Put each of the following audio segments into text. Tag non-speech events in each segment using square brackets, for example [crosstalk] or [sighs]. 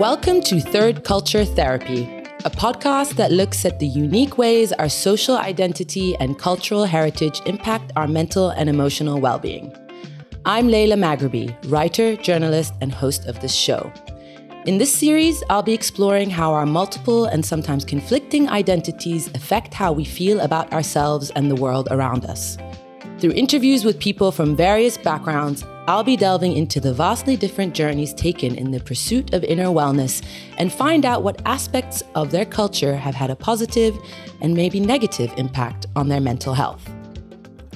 Welcome to Third Culture Therapy, a podcast that looks at the unique ways our social identity and cultural heritage impact our mental and emotional well being. I'm Layla Maghribi, writer, journalist, and host of this show. In this series, I'll be exploring how our multiple and sometimes conflicting identities affect how we feel about ourselves and the world around us. Through interviews with people from various backgrounds, I'll be delving into the vastly different journeys taken in the pursuit of inner wellness and find out what aspects of their culture have had a positive and maybe negative impact on their mental health.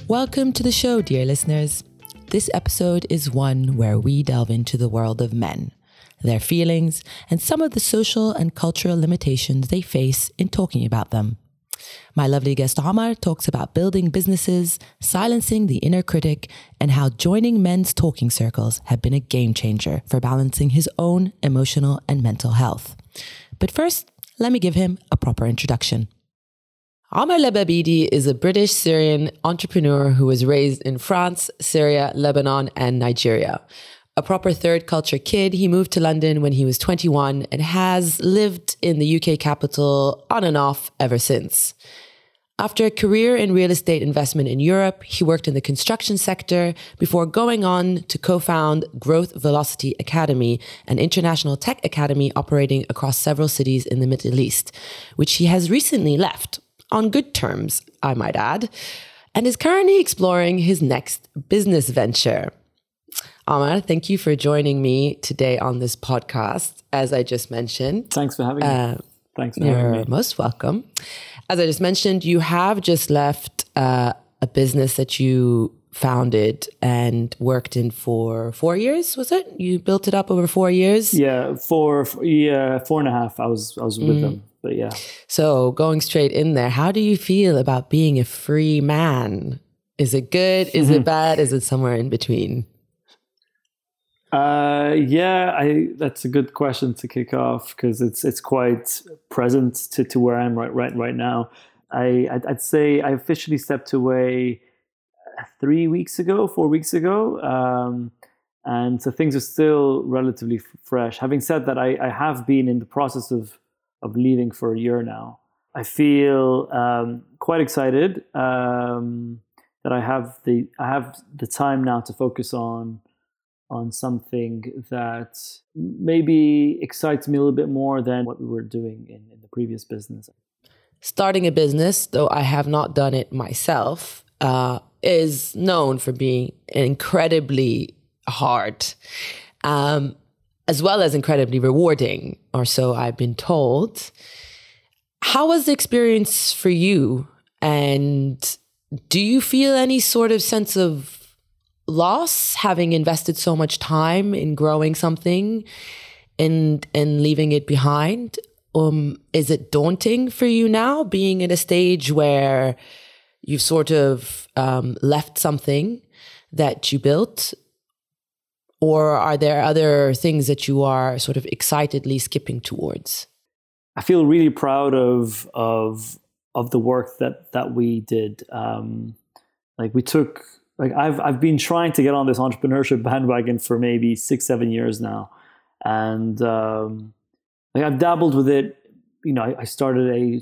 Welcome to the show, dear listeners. This episode is one where we delve into the world of men, their feelings, and some of the social and cultural limitations they face in talking about them. My lovely guest Omar talks about building businesses, silencing the inner critic, and how joining men's talking circles have been a game changer for balancing his own emotional and mental health. But first, let me give him a proper introduction. Omar Lababedi is a British Syrian entrepreneur who was raised in France, Syria, Lebanon, and Nigeria a proper third culture kid. He moved to London when he was 21 and has lived in the UK capital on and off ever since. After a career in real estate investment in Europe, he worked in the construction sector before going on to co found Growth Velocity Academy, an international tech academy operating across several cities in the Middle East, which he has recently left, on good terms, I might add, and is currently exploring his next business venture. Omar, thank you for joining me today on this podcast. As I just mentioned, thanks for having uh, me. Thanks for having me. Most welcome. As I just mentioned, you have just left uh, a business that you founded and worked in for four years. Was it? You built it up over four years. Yeah, four. Yeah, four and a half. I was I was with mm. them, but yeah. So going straight in there, how do you feel about being a free man? Is it good? Is it [laughs] bad? Is it somewhere in between? Uh, yeah, I that's a good question to kick off because it's it's quite present to, to where I'm right right right now. I I'd, I'd say I officially stepped away uh, three weeks ago, four weeks ago, um, and so things are still relatively f- fresh. Having said that, I, I have been in the process of of leaving for a year now. I feel um, quite excited um, that I have the I have the time now to focus on on something that maybe excites me a little bit more than what we were doing in, in the previous business. Starting a business, though I have not done it myself, uh, is known for being incredibly hard, um, as well as incredibly rewarding, or so I've been told. How was the experience for you? And do you feel any sort of sense of loss having invested so much time in growing something and and leaving it behind um is it daunting for you now being in a stage where you've sort of um, left something that you built? Or are there other things that you are sort of excitedly skipping towards? I feel really proud of of of the work that that we did. Um like we took like I've I've been trying to get on this entrepreneurship [laughs] bandwagon for maybe six seven years now, and um, like I've dabbled with it. You know, I, I started a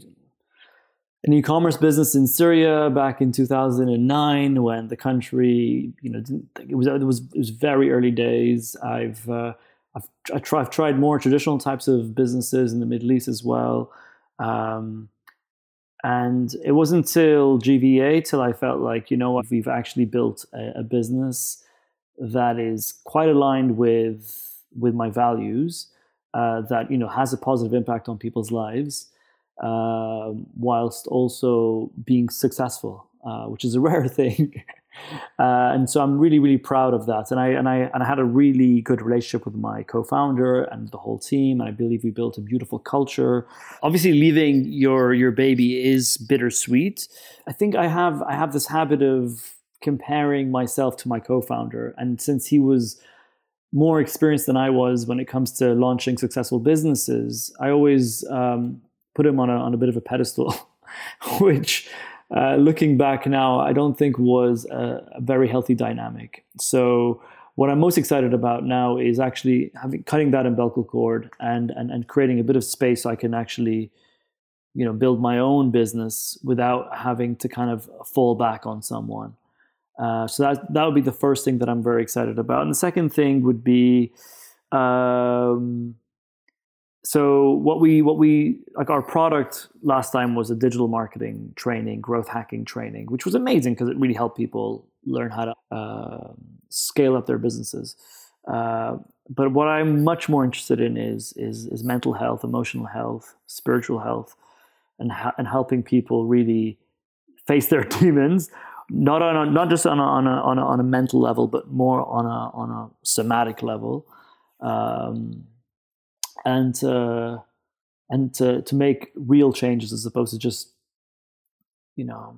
an e-commerce business in Syria back in 2009 when the country, you know, it was it was it was very early days. I've uh, I've I I've tried more traditional types of businesses in the Middle East as well. Um, and it wasn't until GVA till I felt like, you know what, we've actually built a, a business that is quite aligned with with my values, uh, that you know has a positive impact on people's lives, uh, whilst also being successful, uh, which is a [laughs] rare thing. Uh, and so I'm really, really proud of that. And I and I and I had a really good relationship with my co-founder and the whole team. And I believe we built a beautiful culture. Obviously, leaving your your baby is bittersweet. I think I have I have this habit of comparing myself to my co-founder, and since he was more experienced than I was when it comes to launching successful businesses, I always um, put him on a on a bit of a pedestal, [laughs] which uh, looking back now, I don't think was a, a, very healthy dynamic. So what I'm most excited about now is actually having cutting that umbilical cord and and and creating a bit of space so I can actually you know build my own business without having to kind of fall back on someone. Uh, so that that would be the first thing that I'm very excited about, and the second thing would be, um, so what we what we like our product last time was a digital marketing training, growth hacking training, which was amazing because it really helped people learn how to uh, scale up their businesses. Uh, but what I'm much more interested in is is, is mental health, emotional health, spiritual health, and ha- and helping people really face their [laughs] demons not on a, not just on a, on a, on a, on a mental level, but more on a on a somatic level, um, and uh, and to to make real changes as opposed to just you know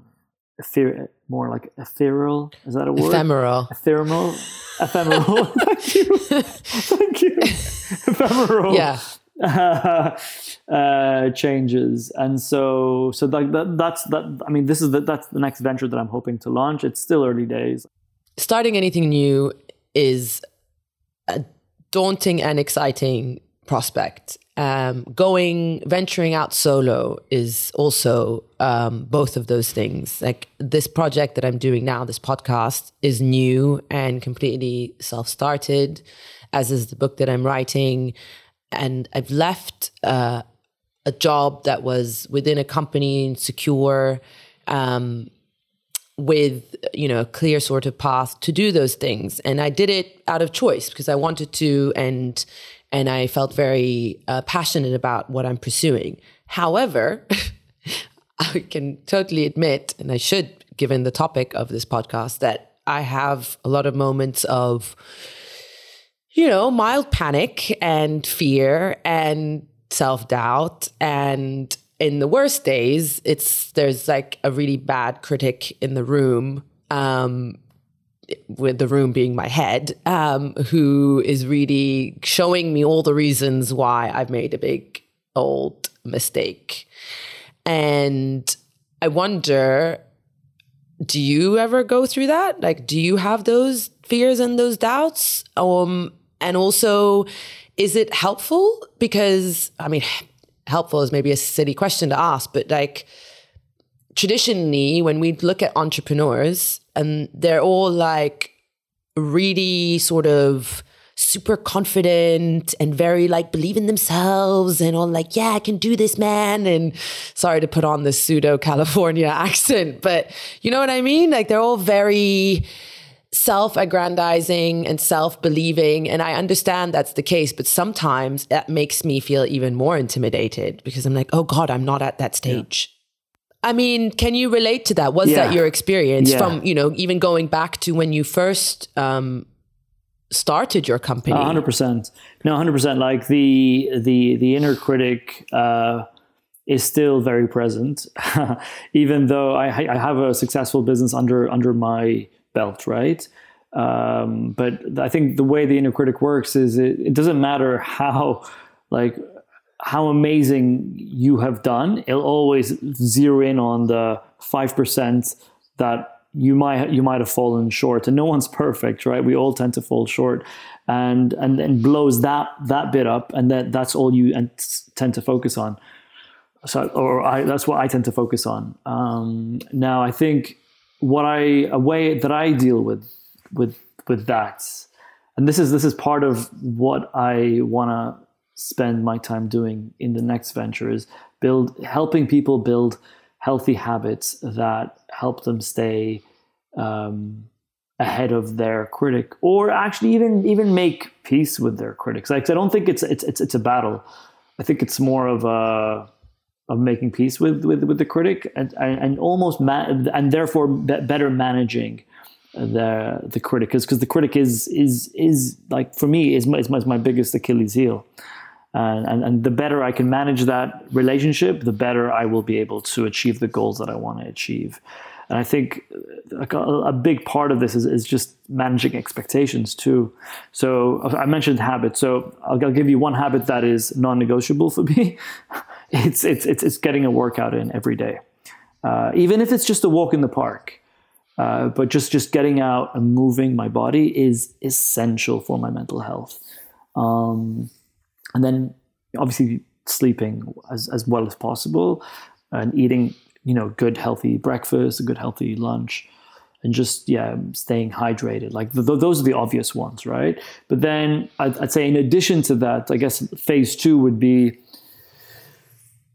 ether- more like ethereal. Is that a word? Ephemeral. Ephemeral. Ephemeral. [laughs] [laughs] Thank you. Thank you. Ephemeral. Yeah. uh, changes, and so so that, that that's that. I mean, this is the, that's the next venture that I'm hoping to launch. It's still early days. Starting anything new is a daunting and exciting prospect. Um, going venturing out solo is also um, both of those things. Like this project that I'm doing now, this podcast is new and completely self-started, as is the book that I'm writing and I've left uh, a job that was within a company and secure um, with you know a clear sort of path to do those things and i did it out of choice because i wanted to and and i felt very uh, passionate about what i'm pursuing however [laughs] i can totally admit and i should given the topic of this podcast that i have a lot of moments of you know, mild panic and fear and self doubt. And in the worst days, it's there's like a really bad critic in the room. Um, with the room being my head, um, who is really showing me all the reasons why I've made a big old mistake. And I wonder, do you ever go through that? Like, do you have those fears and those doubts? Um, and also, is it helpful? Because, I mean, helpful is maybe a silly question to ask, but like traditionally, when we look at entrepreneurs, and they're all like really sort of super confident and very like believe in themselves and all like, yeah, I can do this, man. And sorry to put on the pseudo California [laughs] accent, but you know what I mean? Like they're all very self aggrandizing and self believing. And I understand that's the case, but sometimes that makes me feel even more intimidated because I'm like, oh God, I'm not at that stage. Yeah. I mean, can you relate to that? Was yeah. that your experience yeah. from, you know, even going back to when you first um, started your company? hundred percent. No, hundred percent. Like the the the inner critic uh, is still very present, [laughs] even though I, I have a successful business under under my belt, right? Um, but I think the way the inner critic works is it, it doesn't matter how like how amazing you have done. It'll always zero in on the five percent that you might you might have fallen short. And no one's perfect, right? We all tend to fall short, and and then blows that that bit up, and that that's all you and tend to focus on. So, or I, that's what I tend to focus on. Um, now, I think what I a way that I deal with with with that, and this is this is part of what I want to spend my time doing in the next venture is build helping people build healthy habits that help them stay um, ahead of their critic or actually even even make peace with their critics. Like i don't think it's it's it's, it's a battle. I think it's more of a of making peace with with, with the critic and and, almost ma- and therefore be- better managing the the critic. Because the critic is is is like for me is my, is my, biggest Achilles heel. And, and, and the better I can manage that relationship, the better I will be able to achieve the goals that I want to achieve. And I think a, a, big part of this is, is just managing expectations too. So I mentioned habits. So I'll, I'll give you one habit that is non-negotiable for me. [laughs] it's, it's, it's, it's getting a workout in every day. Uh, even if it's just a walk in the park. Uh, but just just getting out and moving my body is essential for my mental health. Um, and then obviously sleeping as, as well as possible and eating you know good healthy breakfast a good healthy lunch and just yeah staying hydrated. Like th- those are the obvious ones right? But then I'd, I'd, say in addition to that i guess phase two would be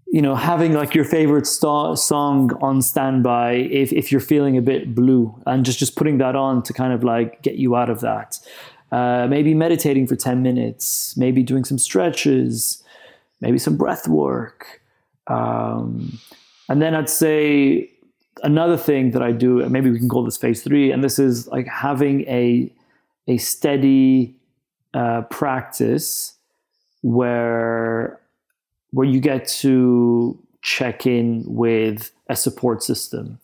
you know having like your favorite st- song on standby if, if you're feeling a bit blue and just just putting that on to kind of like get you out of that uh, maybe meditating for 10 minutes maybe doing some stretches maybe some breath work um, and then i'd say another thing that I do, and maybe we can call this phase three, and this is like having a a steady uh, practice where where you get to check in with a support system.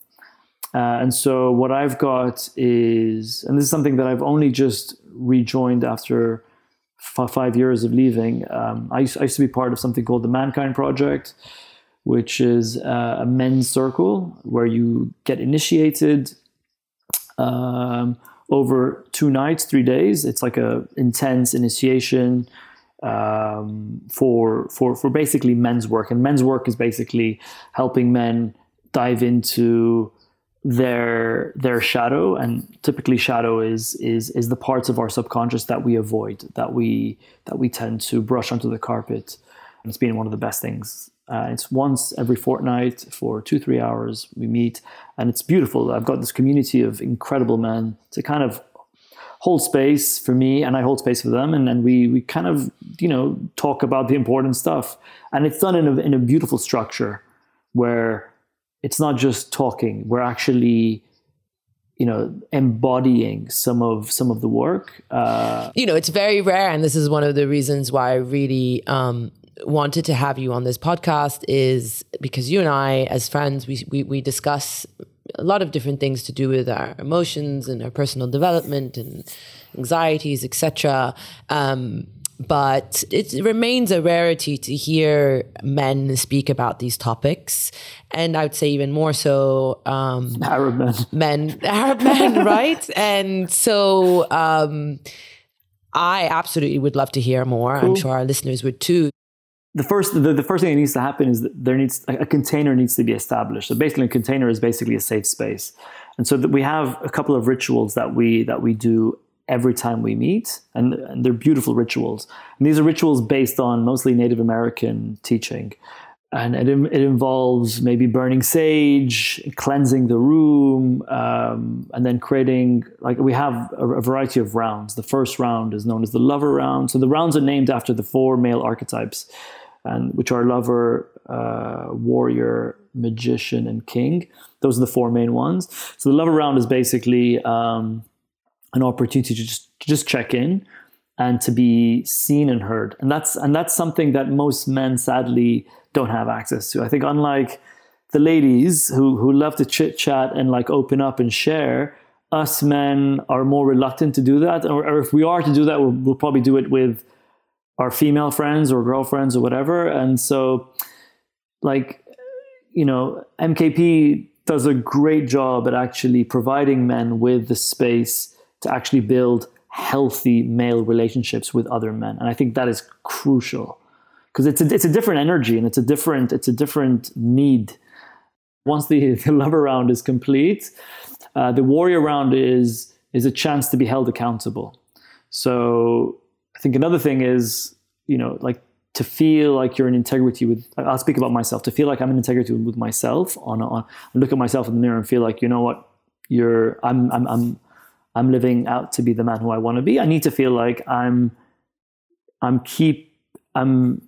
Uh, and so what I've got is, and this is something that I've only just rejoined after f- five years of leaving. Um, I, used, I used to be part of something called the Mankind Project, which is uh, a men's circle where you get initiated um, over two nights, three days. It's like a intense initiation um, for for for basically men's work, and men's work is basically helping men dive into their their shadow and typically shadow is is is the parts of our subconscious that we avoid that we that we tend to brush onto the carpet and it's been one of the best things uh, it's once every fortnight for two, three hours. We meet, and it's beautiful. I've got this community of incredible men to kind of hold space for me, and I hold space for them, and then we we kind of you know talk about the important stuff, and it's done in a in a beautiful structure where it's not just talking. We're actually you know embodying some of some of the work uh, you know it's very rare and this is one of the reasons why i really um, wanted to have you on this podcast is because you and I, as friends, we, we, we discuss a lot of different things to do with our emotions and our personal development and anxieties, etc. Um, but it remains a rarity to hear men speak about these topics, and I would say even more so um, Arab men, men, Arab men, [laughs] right? And so. Um, I absolutely would love to hear more. Cool. I'm sure our listeners would too the first the, the first thing that needs to happen is that there needs a container needs to be established. So basically, a container is basically a safe space, and so that we have a couple of rituals that we that we do every time we meet, and, and they're beautiful rituals. And these are rituals based on mostly Native American teaching, and it, it involves maybe burning sage, cleansing the room, um, and then creating like we have a, a variety of rounds. The first round is known as the lover round. So the rounds are named after the four male archetypes and which are lover, uh, warrior, magician, and king. Those are the four main ones. So the lover round is basically um, an opportunity to just just check in and to be seen and heard, and that's and that's something that most men sadly don't have access to. I think unlike the ladies who who love to chit chat and like open up and share. Us men are more reluctant to do that, or, or if we are to do that, we'll, we'll probably do it with our female friends or girlfriends or whatever. And so, like, you know, MKP does a great job at actually providing men with the space to actually build healthy male relationships with other men. And I think that is crucial because it's a, it's a different energy and it's a different, it's a different need. Once the, [laughs] the lover round is complete, uh, the warrior round is, is a chance to be held accountable. So I think another thing is, you know, like to feel like you're in integrity with I'll speak about myself, to feel like I'm in integrity with myself on, on look at myself in the mirror and feel like, you know what, you're I'm I'm I'm I'm living out to be the man who I want to be. I need to feel like I'm I'm keep I'm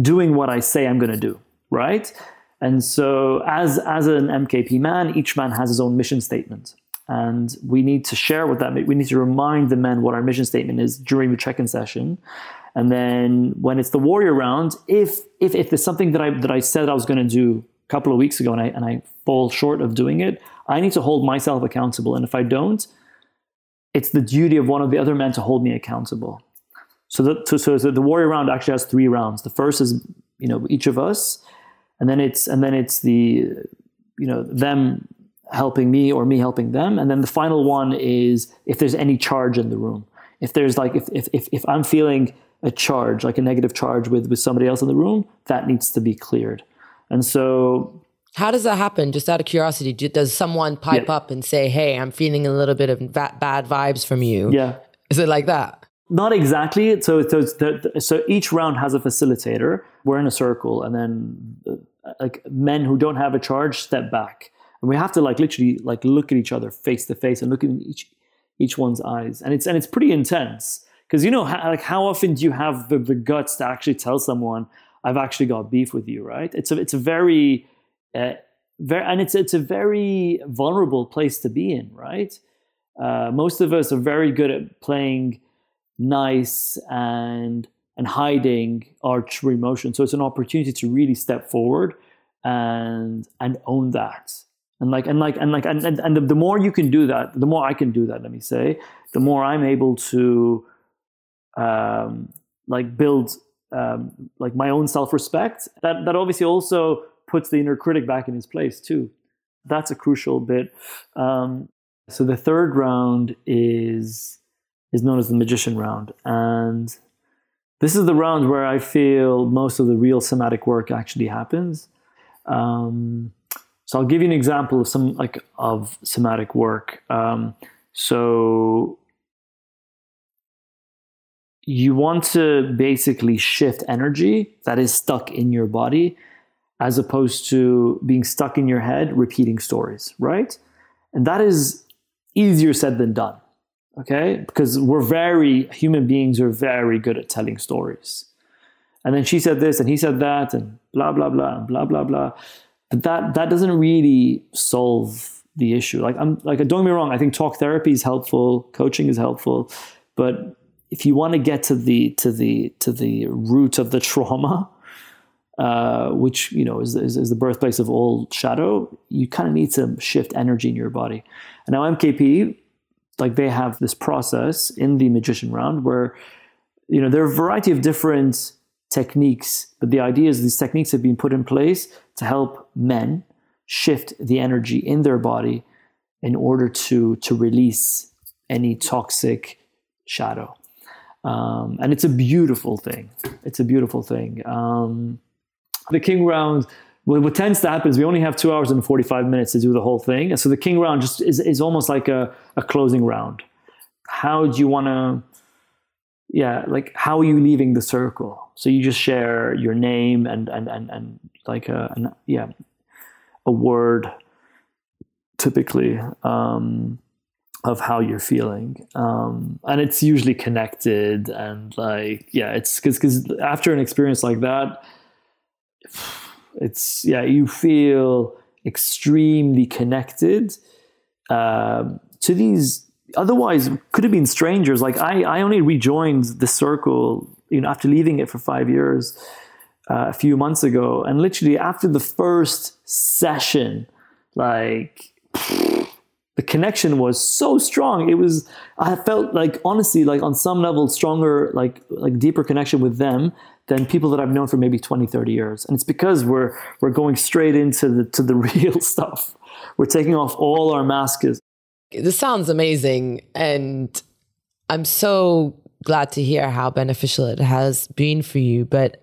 doing what I say I'm going to do, right? And so as as an MKP man, each man has his own mission statement. And we need to share with that. We need to remind the men what our mission statement is during the check-in session. And then when it's the warrior round, if if if there's something that I that I said I was going to do a couple of weeks ago and I and I fall short of doing it, I need to hold myself accountable. And if I don't, it's the duty of one of the other men to hold me accountable. So, the, so, so the warrior round actually has three rounds. The first is you know each of us, and then it's and then it's the you know them helping me or me helping them. And then the final one is if there's any charge in the room. If there's like, if, if, if, if I'm feeling a charge, like a negative charge with, with somebody else in the room, that needs to be cleared. And so. How does that happen? Just out of curiosity, does someone pipe yeah. up and say, hey, I'm feeling a little bit of va- bad vibes from you? Yeah. Is it like that? Not exactly. So, so, so each round has a facilitator. We're in a circle, and then uh, like men who don't have a charge step back and we have to like literally like look at each other face to face and look in each each one's eyes and it's and it's pretty intense because you know how, like how often do you have the, the guts to actually tell someone i've actually got beef with you right it's a it's a very uh, very and it's it's a very vulnerable place to be in right? Uh, most of us are very good at playing nice and and hiding our true emotion so it's an opportunity to really step forward and and own that. And like and like and like and, and, and the, the more you can do that the more i can do that let me say the more i'm able to um like build um like my own self-respect. That that obviously also puts the inner critic back in his place too. That's a crucial bit. Um so the third round is is known as the magician round. And this is the round where i feel most of the real somatic work actually happens. Um so I'll give you an example of some like of somatic work. Um, so you want to basically shift energy that is stuck in your body as opposed to being stuck in your head repeating stories, right? And that is easier said than done. Okay? Because we're very human beings are very good at telling stories. And then she said this and he said that and blah blah blah blah blah blah but that that doesn't really solve the issue. Like I'm like don't get me wrong, I think talk therapy is helpful, coaching is helpful, but if you want to get to the to the to the root of the trauma, uh, which you know is, is, is the birthplace of all shadow, you kind of need to shift energy in your body. And now MKP, like they have this process in the magician round where you know there are a variety of different techniques, but the idea is these techniques have been put in place to help men shift the energy in their body in order to to release any toxic shadow. Um, and it's a beautiful thing. It's a beautiful thing. Um, the king round, what tends to happen is we only have two hours and 45 minutes to do the whole thing. And so the king round just is, is almost like a, a closing round. How do you want to, yeah, like how are you leaving the circle? So you just share your name and and and, and like a an, yeah a word typically um, of how you're feeling um, and it's usually connected and like yeah it's because because after an experience like that it's yeah you feel extremely connected uh, to these otherwise could have been strangers. Like i i only rejoined the circle you know, after leaving it for five years uh, a few months ago, and literally after the first session, like the connection was so strong. It was I felt like honestly, like on some level, stronger, like like deeper connection with them than people that I've known for maybe 20, 30 years. And it's because we're we're going straight into the to the [laughs] real stuff. We're taking off all our masks. This sounds amazing. And I'm so glad to hear how beneficial it has been for you. But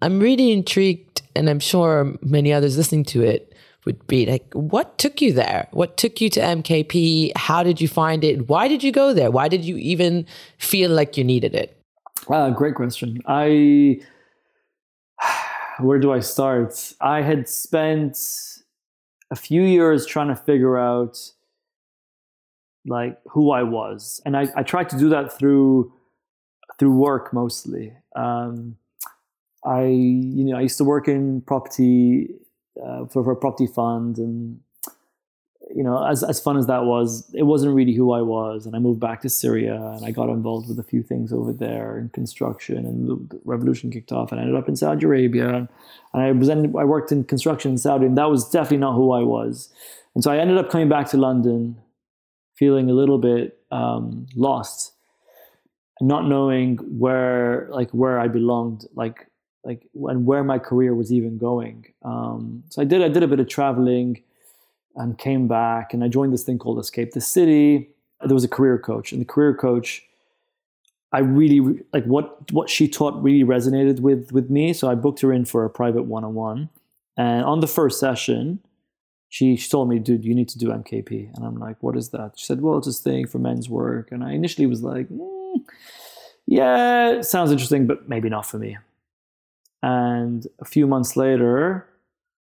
I'm really intrigued, and I'm sure many others listening to it would be like, what took you there? What took you to MKP? How did you find it? Why did you go there? Why did you even feel like you needed it? Uh, great question. I, [sighs] where do I start? I had spent a few years trying to figure out like who I was. And I, I tried to do that through through work mostly. Um, I you know I used to work in property uh, for, for a property fund, and you know as as fun as that was, it wasn't really who I was. And I moved back to Syria, and I got involved with a few things over there in construction, and the revolution kicked off, and I ended up in Saudi Arabia, and I was in, I worked in construction in Saudi, and that was definitely not who I was. And so I ended up coming back to London, feeling a little bit um, lost not knowing where like where I belonged, like like and where my career was even going. Um, so I did I did a bit of traveling. and came back and I joined this thing called Escape the City. There was a career coach, and the career coach, I really like what what she taught really resonated with with me. So I booked her in for a private one on one, and on the first session, she, she told me, "Dude, you need to do MKP." And I'm like, "What is that?" She said, "Well, it's this thing for men's work." And I initially was like, mm, "Yeah, sounds interesting, but maybe not for me." And a few months later,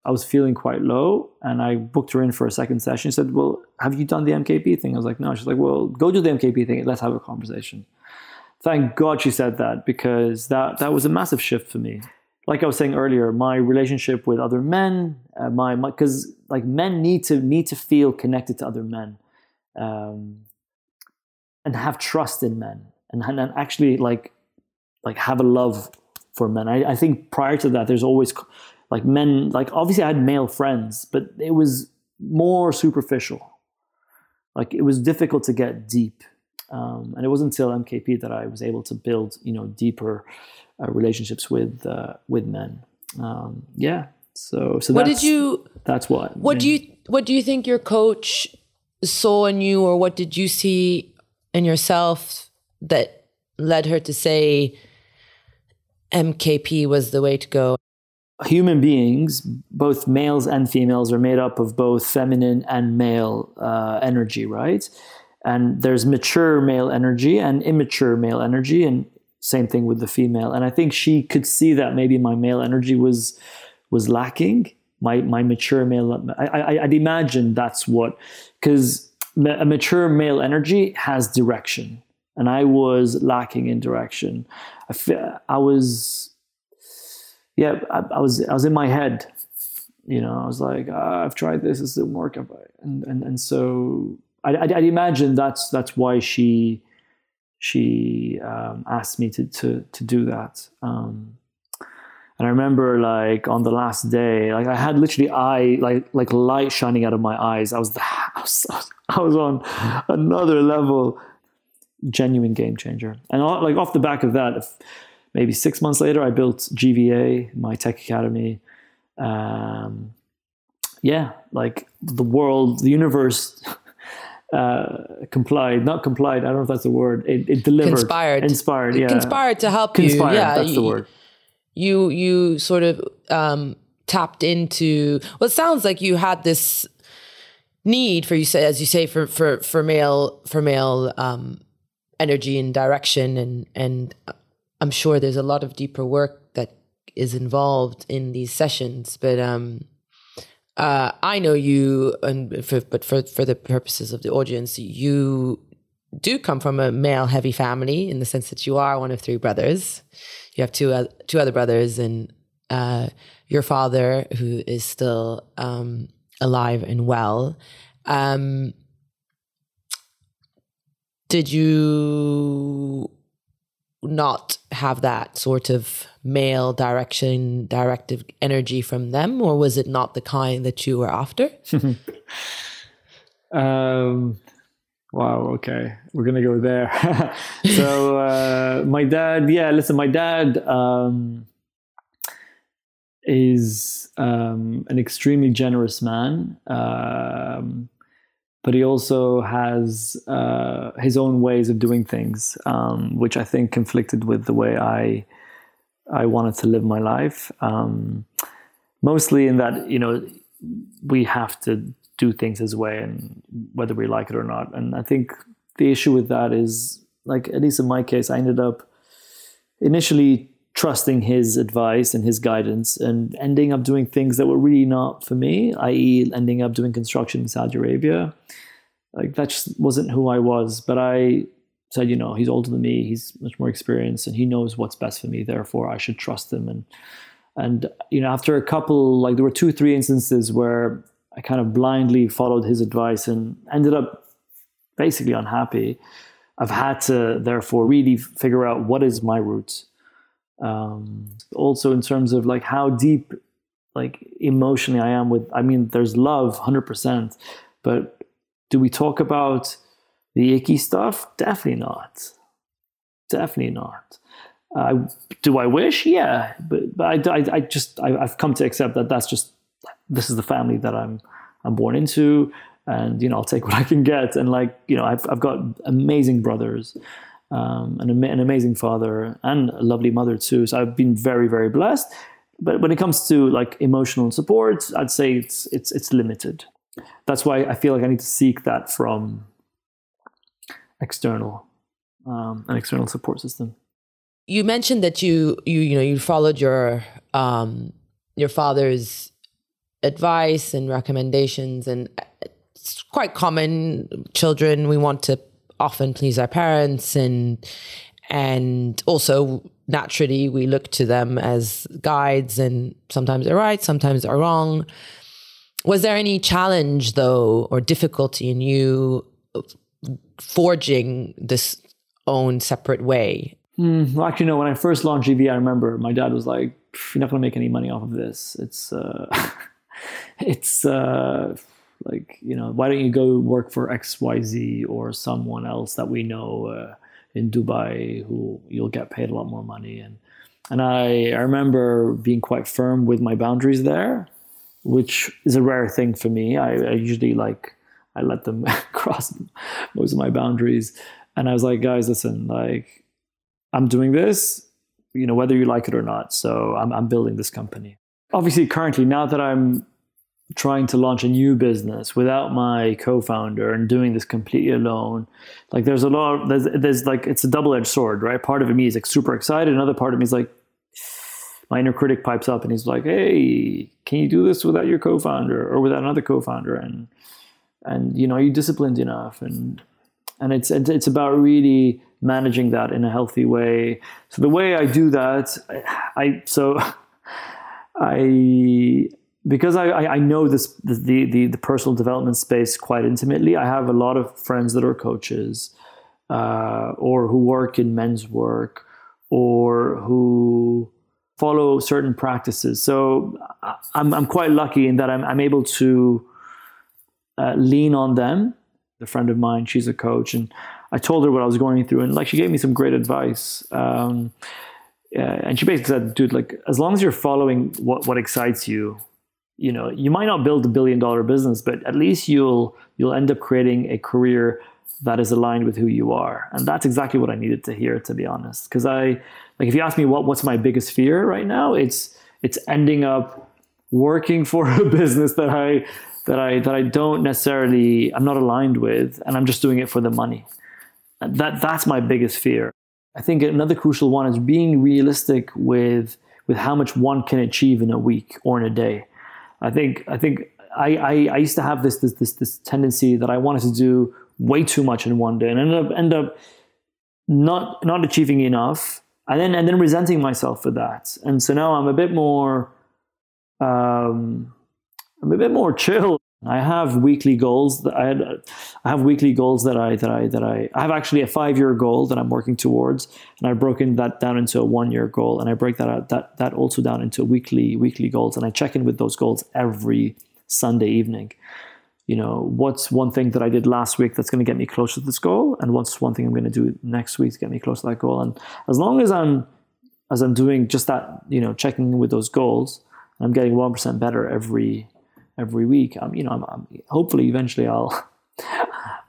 I was feeling quite low and I booked her in for a second session. She said, Well, have you done the MKP thing? I was like, No. She's like, Well, go do the MKP thing. Let's have a conversation. Thank God she said that because that, that was a massive shift for me. Like I was saying earlier, my relationship with other men, uh, my because like men need to need to feel connected to other men, um, and have trust in men, and, and actually like like have a love for men. I, I think prior to that, there's always like men like obviously i had male friends but it was more superficial like it was difficult to get deep um, and it wasn't until mkp that i was able to build you know deeper uh, relationships with uh, with men um, yeah so so what did you that's what what do you what do you think your coach saw in you or what did you see in yourself that led her to say mkp was the way to go human beings, both males and females, are made up of both feminine and male uh, energy, right? And there's mature male energy and immature male energy, and same thing with the female. And I think she could see that maybe my male energy was was lacking. My my mature male, I, I, I'd imagine that's what, because a mature male energy has direction, and I was lacking in direction. I, I was yeah, I, I, was I was in my head. You know, I was like, ah, I've tried this, this didn't work, and and and so I, I, would imagine that's that's why she she um, asked me to to to do that. Um, and I remember like on the last day, like I had literally eye like like light shining out of my eyes. I was [laughs] I was, I was on another level, genuine game changer. And like off the back of that, maybe six months later, I built GVA, my tech academy. Um, yeah, like the world, the universe [laughs] uh, complied, not complied. I don't know if that's the word. It, it delivered, inspired, inspired, yeah, conspired to help conspired, you. Yeah, that's you, the word. You you sort of um, tapped into. Well, it sounds like you had this need for you say, as you say, for for for male for male um, energy and direction and and I'm sure there's a lot of deeper work that is involved in these sessions, but um, uh, I know you, and for, but for for the purposes of the audience, you do come from a male heavy family in the sense that you are one of three brothers. You have two uh, two other brothers, and uh, your father, who is still um, alive and well. Um, did you not have that sort of male direction, directive energy from them, or was it not the kind that you were after? [laughs] um, wow. Okay, we're gonna go there. [laughs] so uh, my dad, yeah. Listen, my dad um, is um, an extremely generous man. Um, but he also has uh, his own ways of doing things, um, which I think conflicted with the way I I wanted to live my life. Um, mostly in that you know we have to do things his way, and whether we like it or not. And I think the issue with that is like at least in my case, I ended up initially trusting his advice and his guidance and ending up doing things that were really not for me, i.e., ending up doing construction in Saudi Arabia. Like that just wasn't who I was. But I said, you know, he's older than me, he's much more experienced, and he knows what's best for me. Therefore, I should trust him. And and you know, after a couple, like there were two, three instances where I kind of blindly followed his advice and ended up basically unhappy. I've had to therefore really figure out what is my route um, also in terms of like how deep like emotionally i am with i mean there's love 100% but do we talk about the icky stuff? Definitely not. Definitely not. Uh, do i wish? Yeah but, but I, I, I just I, have come to accept that that's just this is the family that i'm I'm born into, and you know I'll take [laughs] what I can get. And like you know I've I've got amazing brothers, um, an, an amazing father, and a lovely mother too. So I've been very very blessed. But when it comes to like emotional support, I'd say it's it's it's limited. That's why I feel like I need to seek that from external um, an external support system. You mentioned that you you you know you followed your um, your father's advice and recommendations, and it's quite common. Children, we want to often please our parents, and and also naturally we look to them as guides, and sometimes they're right, sometimes they're wrong. Was there any challenge though, or difficulty in you forging this own separate way? Mm, well, actually, no. When I first launched GV, I remember my dad was like, "You're not going to make any money off of this. It's, uh, [laughs] it's uh, like you know, why don't you go work for X Y Z or someone else that we know uh, in Dubai who you'll get paid a lot more money." And and I I remember being quite firm with my boundaries there, which is a rare thing for me. I, I usually like I let them [laughs] cross most of my boundaries. And I was like, guys, listen, like, I'm doing this, you know, whether you like it or not. So I'm, I'm building this company. Obviously, currently, now that I'm trying to launch a new business without my co-founder and doing this completely alone. Like there's a lot of, there's, there's like it's a double-edged sword right? Part of me is like super excited. Another part of me is like my inner critic pipes up and he's like hey can you do this without your co-founder or without another co-founder? And and you know are you disciplined enough and and it's it's about really managing that in a healthy way. So the way i do that i so [laughs] i because I, I know this the, the the personal development space quite intimately i have a lot of friends that are coaches uh, or who work in men's work or who follow certain practices so i'm, I'm quite lucky in that i'm, I'm able to uh, lean on them. A friend of mine, she's a coach, and I told her what I was going through, and like she gave me some great advice. Um, and she basically said, "Dude, like as long as you're following what what excites you, you know, you might not build a billion dollar business, but at least you'll you'll end up creating a career that is aligned with who you are." And that's exactly what I needed to hear, to be honest. Because I like, if you ask me what what's my biggest fear right now, it's it's ending up working for a [laughs] business that I that I that I don't necessarily I'm not aligned with, and I'm just doing it for the money. That that's my biggest fear. I think another crucial one is being realistic with with how much one can achieve in a week or in a day. I think I think I, I, I used to have this, this this this tendency that I wanted to do way too much in one day and end up end up not not achieving enough and then and then resenting myself for that. And so now I'm a bit more um, I'm a bit more chill. I have weekly goals that I, I have weekly goals that I that I that I I have actually a five year goal that I'm working towards, and I've broken that down into a one year goal, and I break that out that that also down into weekly weekly goals, and I check in with those goals every Sunday evening. You know, what's one thing that I did last week that's going to get me closer to this goal, and what's one thing I'm going to do next week to get me close to that goal. And as long as I'm as I'm doing just that, you know, checking in with those goals, I'm getting one percent better every every week. I'm, you know, I'm, I'm, hopefully eventually [laughs] I'll,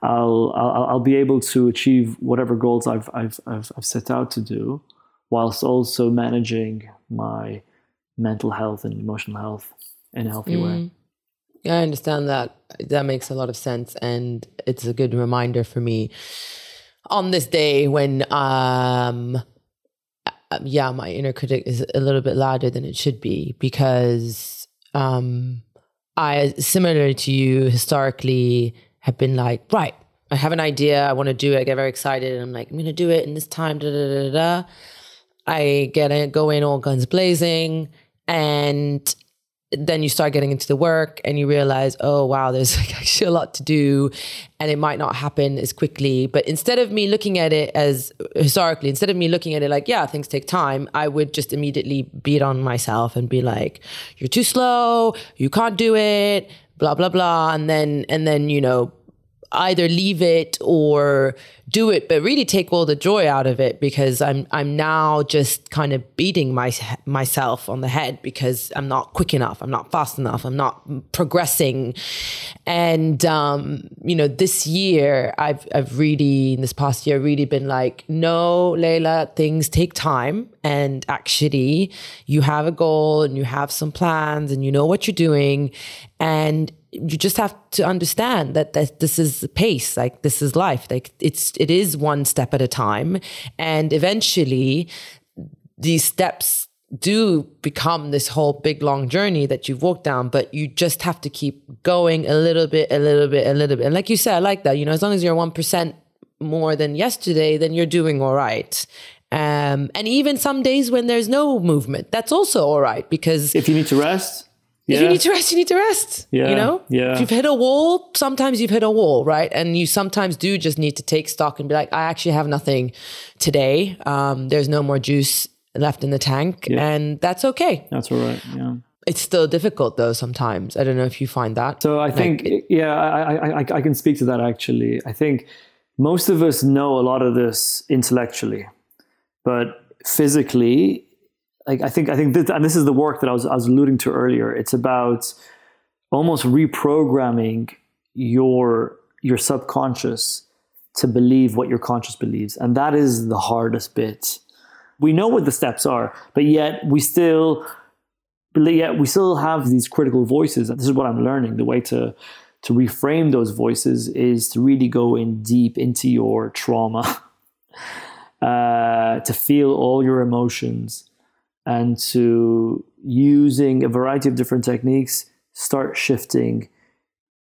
I'll, I'll, I'll be able to achieve whatever goals I've, I've, I've, I've set out to do, whilst also managing my mental health and emotional health in a healthy mm. way. Yeah, I understand that. That makes a lot of sense, and it's a good reminder for me on this day when, um, yeah, my inner critic is a little bit louder than it should be because, um, I, similar to you, historically have been like, right, I have an idea, I want to do it, I get very excited, and I'm like, I'm going to do it in this time, da da da da. I get it, go in all guns blazing, and then you start getting into the work and you realize, oh wow, there's [laughs] actually a lot to do and it might not happen as quickly. But instead of me looking at it as historically, instead of me looking at it like, yeah, things take time, I would just immediately beat on myself and be like, you're too slow, you can't do it, blah, blah, blah. And then and then, you know, either leave it or do it but really take all the joy out of it because i'm i'm now just kind of beating my, myself on the head because i'm not quick enough i'm not fast enough i'm not progressing. And um, you know this year i've i've really in this past year really been like no Layla things take time. And actually you have a goal and you have some plans and you know what you're doing. And you just have to understand that, that this is pace like this is life. Like it's it is one step at a time. And eventually these steps do become this whole big long journey that you've walked down but you just have to keep going a little bit a little bit a little bit. And like you said i like that. You know as long as you're 1% more than yesterday then you're doing all right. Um, and even some days when there's no movement that's also all right because if you need to rest yeah. If you need to rest, you need to rest. Yeah. You know? Yeah. If you've hit a wall, sometimes you've hit a wall, right? And you sometimes do just need to take stock and be like, I actually have nothing today. Um, there's no more juice left in the tank. Yeah. And that's okay. That's all right. Yeah. It's still difficult though sometimes. I don't know if you find that. So I like, think, it, yeah, I, I, I, I can speak to that actually. I think most of us know a lot of this intellectually, but physically like I think I think this, and this is the work that I was I was alluding to earlier. It's about almost reprogramming your your subconscious to believe what your conscious believes, and that is the hardest bit. We know what the steps are, but yet we still, but yet we still have these critical voices. And this is what I'm learning. The way to to reframe those voices is to really go in deep into your trauma, [laughs] uh, to feel all your emotions and to using a variety of different techniques start shifting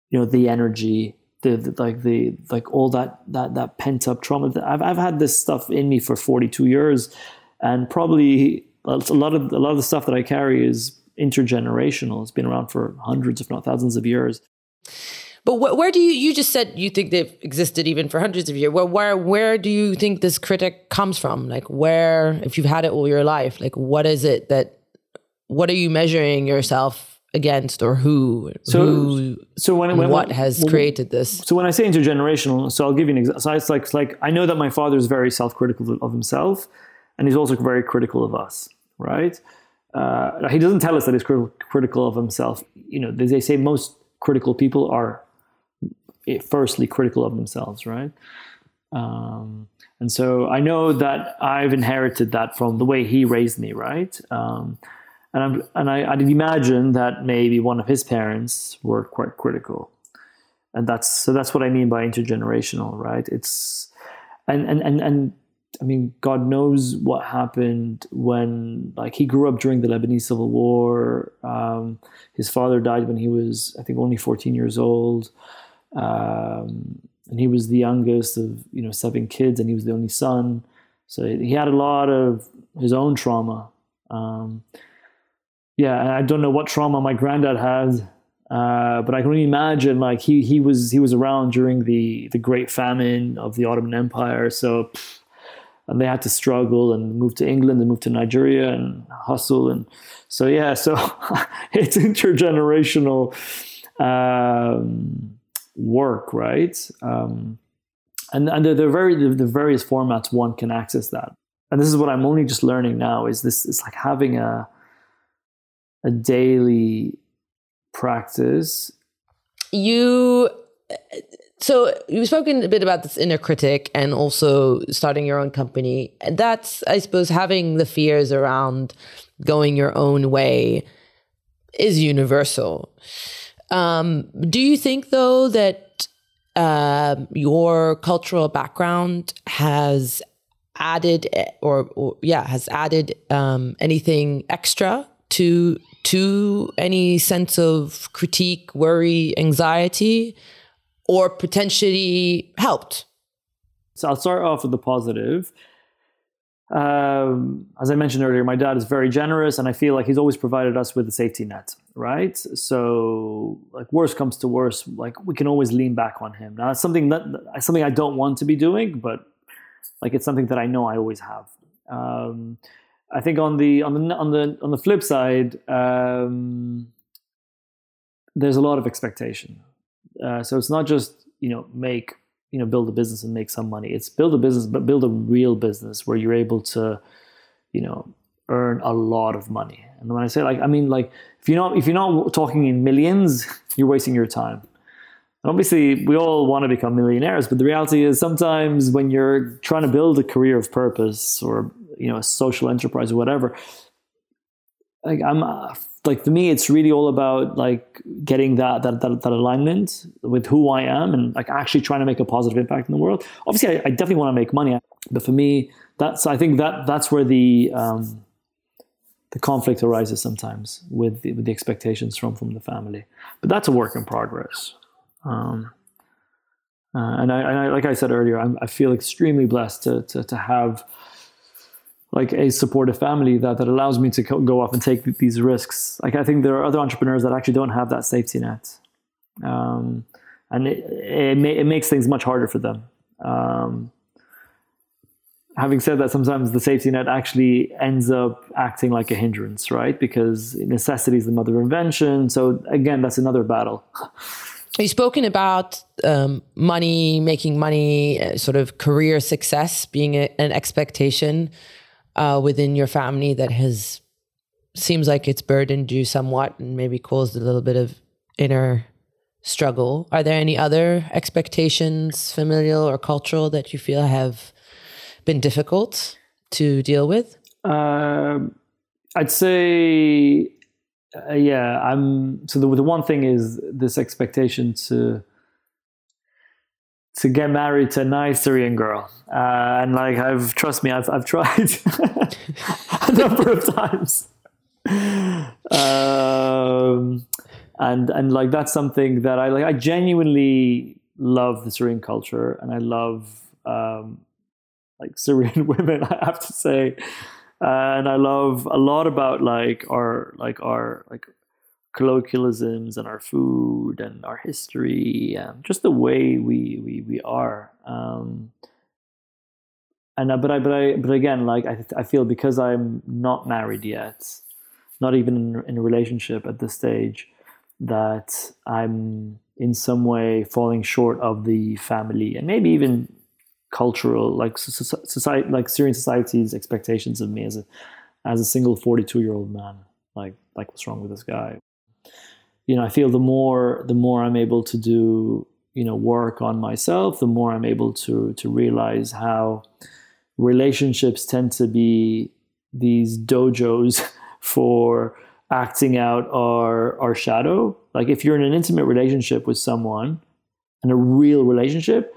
you know the energy the, the, like the like all that that that pent up trauma I've I've had this stuff in me for 42 years and probably a lot of a lot of the stuff that I carry is intergenerational. It's been around for hundreds if not thousands of years but wh- where do you? You just said you think they've existed even for hundreds of years. Where, where, where do you think this critic comes from? Like, where, if you've had it all your life, like, what is it that? What are you measuring yourself against, or who? So, who, so when, when what has when, created this? So when I say intergenerational, so I'll give you an example. So it's like, like I know that my father is very self-critical of himself, and he's also very critical of us, right? Uh, he doesn't tell us that he's critical of himself. You know, they say most critical people are firstly critical of themselves, right? Um, and so I know that I've inherited that from the way he raised me, right? Um, and I'm, and I, I'd imagine that maybe one of his parents were quite critical, and that's so that's what I mean by intergenerational, right? It's and and and and I mean, God knows what happened when, like, he grew up during the Lebanese Civil War. Um, his father died when he was, I think, only 14 years old. Um, and he was the youngest of you know seven kids, and he was the only son. So he had a lot of his own trauma. Um, yeah, I don't know what trauma my granddad had, uh, but I can only imagine like he he was he was around during the the Great Famine of the Ottoman Empire, so. and they had to struggle and move to England and move to Nigeria and hustle and so yeah so [laughs] it's intergenerational um, work, right? Um, and and there are very the, the various formats one can access that. And this is what I'm only just learning now. Is this? It's like having a a daily practice. You so you've spoken a bit about this inner critic and also starting your own company. And that's, I suppose, having the fears around going your own way is universal. Um, do you think, though, that uh, your cultural background has added, or, or yeah, has added um, anything extra to to any sense of critique, worry, anxiety, or potentially helped? So I'll start off with the positive um, as I mentioned earlier, my dad is very generous, and I feel like he's always provided us with a safety net, right? So, like, worst comes to worst, like we can always lean back on him. Now, it's something that something I don't want to be doing, but like it's something that I know I always have. Um, I think on the on the on the on the flip side, um, there's a lot of expectation. Uh, so it's not just you know make you know build a business and make some money. It's build a business, but build a real business where you're able to you know earn a lot of money. And when I say like, I mean like if you're not if you're not talking in millions, [laughs] you're wasting your time. And obviously, we all want to become millionaires, but the reality is sometimes when you're trying to build a career of purpose or you know a social enterprise or whatever, like I'm uh, like to me, it's really all about like getting that, that that that alignment with who I am and like actually trying to make a positive impact in the world. Obviously, I, I definitely want to make money, but for me, that's I think that that's where the um, the conflict arises sometimes with the, with the expectations from from the family. But that's a work in progress. Um, uh, and, I, and, I, like I said earlier, I'm, i feel extremely blessed to, to, to have like a supportive family that, that allows me to go off and take these risks. Like I think there are other entrepreneurs that actually don't have that safety net. Um, and it, it, it, makes things much harder for them. Um, having said that, sometimes the safety net actually ends up acting like a hindrance, right? Because necessity is the mother of invention. So again, that's another battle. [laughs] You've spoken about um, money, making money, uh, sort of career success being a, an expectation uh, within your family that has seems like it's burdened you somewhat and maybe caused a little bit of inner struggle. Are there any other expectations, familial or cultural, that you feel have been difficult to deal with? Uh, I'd say, uh, yeah. I'm so the the one thing is this expectation to to get married to a nice Syrian girl, uh, and like I've trust me, I've I've tried [laughs] a number of times. Um, and and like that's something that I like. I genuinely love the Syrian culture, and I love um, like [laughs] Syrian women, I have to say. and I love a lot about like our like our like colloquialisms and our food and our history and just the way we we we are. Um, and uh, but I but I but again like I I feel because I'm not married yet, not even in, in a relationship at this stage, that I'm in some way falling short of the family and maybe even cultural like society like Syrian society's expectations of me as a as a single 42 year old man like like what's wrong with this guy you know I feel the more the more I'm able to do you know work on myself the more I'm able to to realize how relationships tend to be these dojos [laughs] for acting out our our shadow. Like if you're in an intimate relationship with someone and a real relationship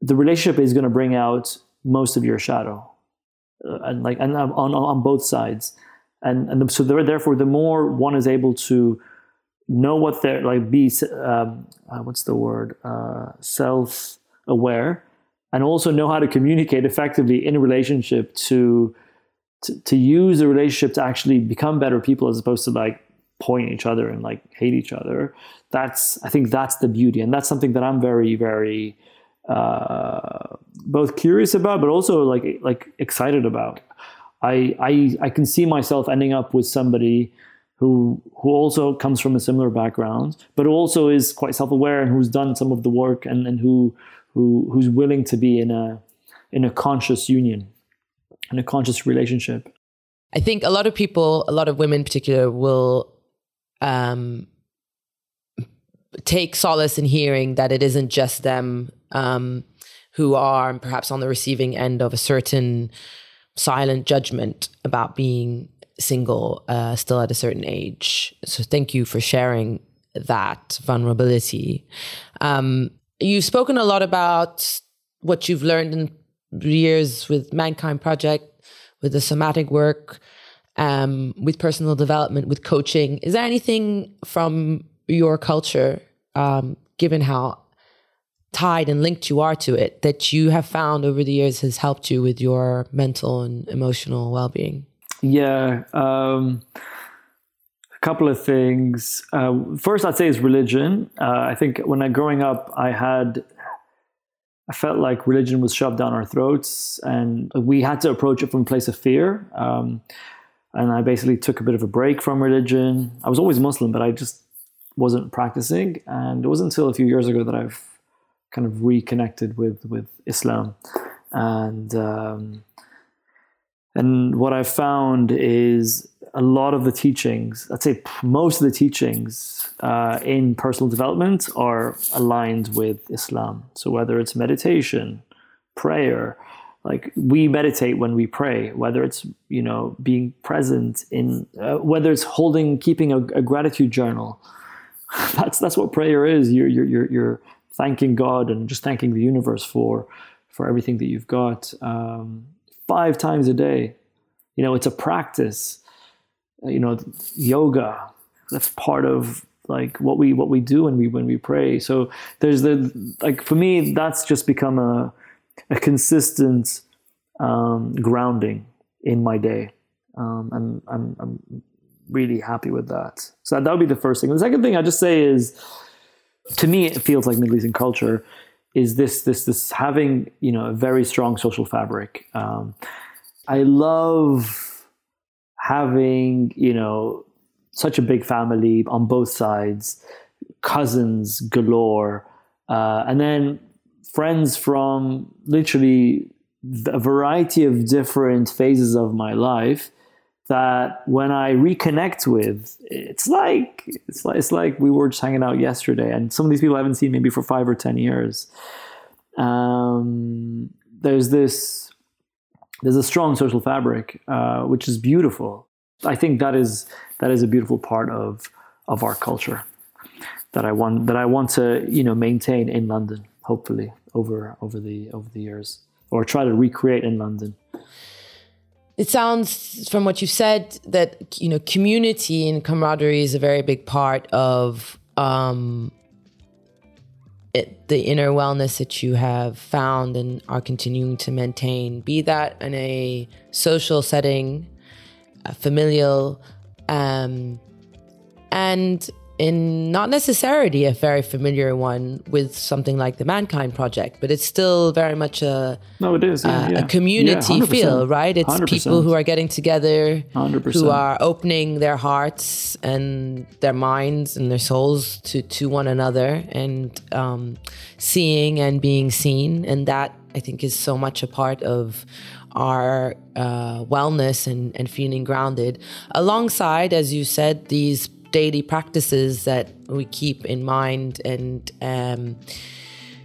the relationship is going to bring out most of your shadow. Uh, and like and on, on, on both sides. And and so therefore the more one is able to know what they're like be um, uh, what's the word uh, self aware and also know how to communicate effectively in a relationship to, to to use the relationship to actually become better people as opposed to like point each other and like hate each other that's i think that's the beauty and that's something that i'm very very uh, both curious about, but also like like excited about. I, I I can see myself ending up with somebody who who also comes from a similar background, but also is quite self aware and who's done some of the work and, and who who who's willing to be in a in a conscious union, in a conscious relationship. I think a lot of people, a lot of women in particular, will um, take solace in hearing that it isn't just them um, who are perhaps on the receiving end of a certain silent judgment about being single uh, still at a certain age. So thank you for sharing that vulnerability. Um, you've spoken a lot about what you've learned in years with Mankind Project, with the somatic work, um, with personal development, with coaching. Is there anything from your culture, um, given how tied and linked you are to it that you have found over the years has helped you with your mental and emotional well-being yeah um, a couple of things. Uh, first i'd say is religion. Uh, i think when i growing up i had i felt like religion was shoved down our throats and we had to approach it from a place of fear. Um, and i basically took a bit of a break from religion. I was always muslim but i just wasn't practicing. And it wasn't until a few years ago that i've kind of reconnected with with Islam, and um, and what I've found is a lot of the teachings, I'd say most of the teachings uh, in personal development are aligned with Islam. So whether it's meditation, prayer, like we meditate when we pray, whether it's you know being present in, uh, whether it's holding, keeping a, a, gratitude journal. [laughs] That's that's what prayer is. You're you're you're, you're thanking God and just thanking the universe for for everything that you've got. Um, five times a day. You know, it's a practice. You know yoga that's part of like what we what we do when we when we pray. So there's the like for me that's just become a a consistent um, grounding in my day. Um, and I'm, I'm really happy with that. So that would be the first thing. The second thing i just say is to me it feels like middle eastern culture is this this this having you know a very strong social fabric. Um, i love having you know such a big family on both sides, cousins galore, uh, and then friends from literally a variety of different phases of my life that when I reconnect with, it's like it's like it's like we were just hanging out yesterday, and some of these people I haven't seen maybe for five or ten years. Um, there's this there's a strong social fabric, uh, which is beautiful. I think that is that is a beautiful part of of our culture that I want that I want to you know maintain in London. Hopefully over over the over the years, or try to recreate in London. It sounds from what you've said that you know community and camaraderie is a very big part of um, it, the inner wellness that you have found and are continuing to maintain, be that in a social setting, a familial, um, and in not necessarily a very familiar one with something like the Mankind Project, but it's still very much a no, it is yeah, a, yeah. a community yeah, feel, right? It's 100%. people who are getting together, 100%. who are opening their hearts and their minds and their souls to to one another, and um, seeing and being seen, and that I think is so much a part of our uh, wellness and, and feeling grounded, alongside, as you said, these daily practices that we keep in mind and um,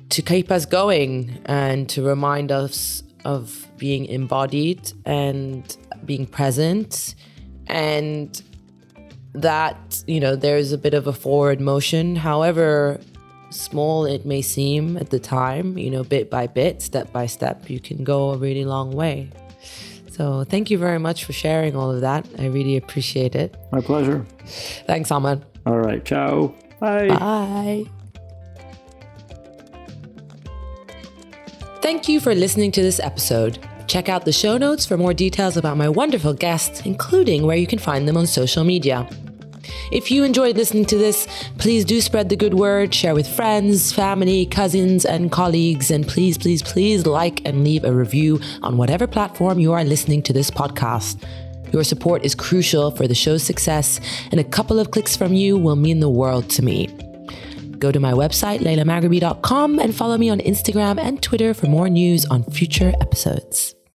to keep us going and to remind us of being embodied and being present. And that you know there's a bit of a forward motion. However small it may seem at the time you know bit by bit step by step you can go a really long way so thank you very much for sharing all of that. I really appreciate it. My pleasure. Thanks, Ahmed. All right. Ciao. Bye. Bye. Thank you for listening to this episode. Check out the show notes for more details about my wonderful guests, including where you can find them on social media. If you enjoyed listening to this, please do spread the good word, share with friends, family, cousins, and colleagues, and please, please, please like and leave a review on whatever platform you are listening to this podcast. Your support is crucial for the show's success, and a couple of clicks from you will mean the world to me. Go to my website, leilamaghraby.com, and follow me on Instagram and Twitter for more news on future episodes.